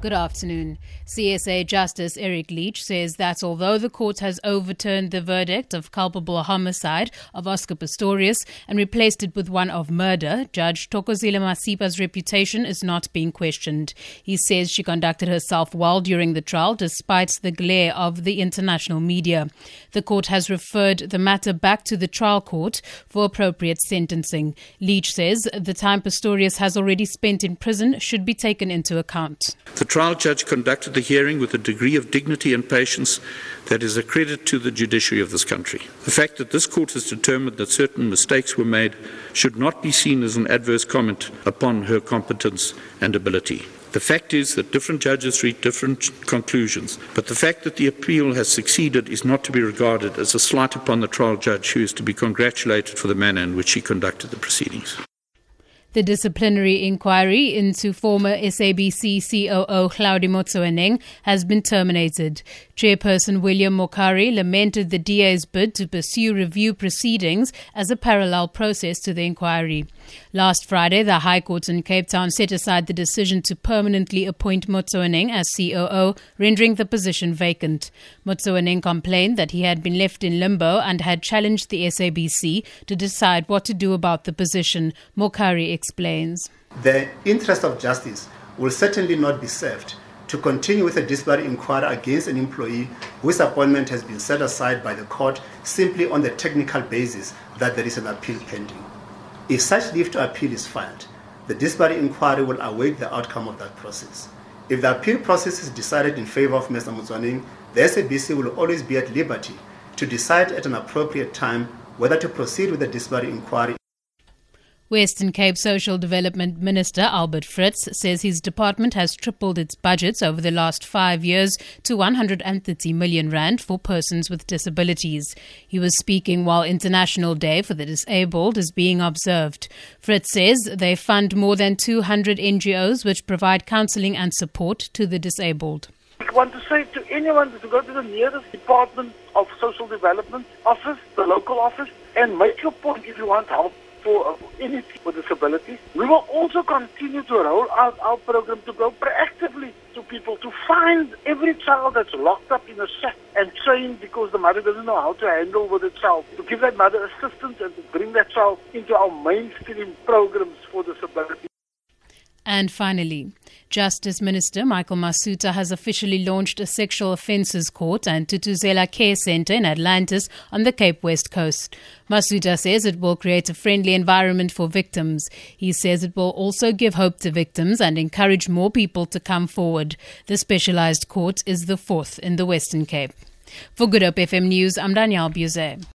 Good afternoon. SCA Justice Eric Leach says that although the court has overturned the verdict of culpable homicide of Oscar Pistorius and replaced it with one of murder, Judge Thokozile Masipa's reputation is not being questioned. He says she conducted herself well during the trial despite the glare of the international media. The court has referred the matter back to the trial court for appropriate sentencing. Leach says the time Pistorius has already spent in prison should be taken into account. The trial judge conducted the hearing with a degree of dignity and patience that is a credit to the judiciary of this country. The fact that this court has determined that certain mistakes were made should not be seen as an adverse comment upon her competence and ability. The fact is that different judges reach different conclusions, but the fact that the appeal has succeeded is not to be regarded as a slight upon the trial judge who is to be congratulated for the manner in which she conducted the proceedings. The disciplinary inquiry into former SABC COO Hlaudi Motsoeneng has been terminated. Chairperson William Mokhari lamented the DA's bid to pursue review proceedings as a parallel process to the inquiry. Last Friday, the High Court in Cape Town set aside the decision to permanently appoint Motsoeneng as COO, rendering the position vacant. Motsoeneng complained that he had been left in limbo and had challenged the SABC to decide what to do about the position. Mokhari explains. The interest of justice will certainly not be served to continue with a disciplinary inquiry against an employee whose appointment has been set aside by the court simply on the technical basis that there is an appeal pending. If such leave to appeal is filed, the disciplinary inquiry will await the outcome of that process. If the appeal process is decided in favor of Mr. Motsoeneng, the SABC will always be at liberty to decide at an appropriate time whether to proceed with the disciplinary inquiry Western Cape Social Development Minister Albert Fritz says his department has tripled its budgets over the last five years to 130 million rand for persons with disabilities. He was speaking while International Day for the Disabled is being observed. Fritz says they fund more than 200 NGOs which provide counseling and support to the disabled. I want to say to anyone to go to the nearest Department of Social Development office, the local office, and make your point if you want help for uh, anything with disabilities. We will also continue to roll out our program to go proactively to people to find every child that's locked up in a shack and trained because the mother doesn't know how to handle with the child. To give that mother assistance and to bring that child into our mainstream programs for disability. And finally, Justice Minister Michael Masutha has officially launched a sexual offences court and Thuthuzela Care Centre in Atlantis on the Cape West Coast. Masutha says it will create a friendly environment for victims. He says it will also give hope to victims and encourage more people to come forward. The specialised court is the fourth in the Western Cape. For Good Hope FM News, I'm Danielle Buzet.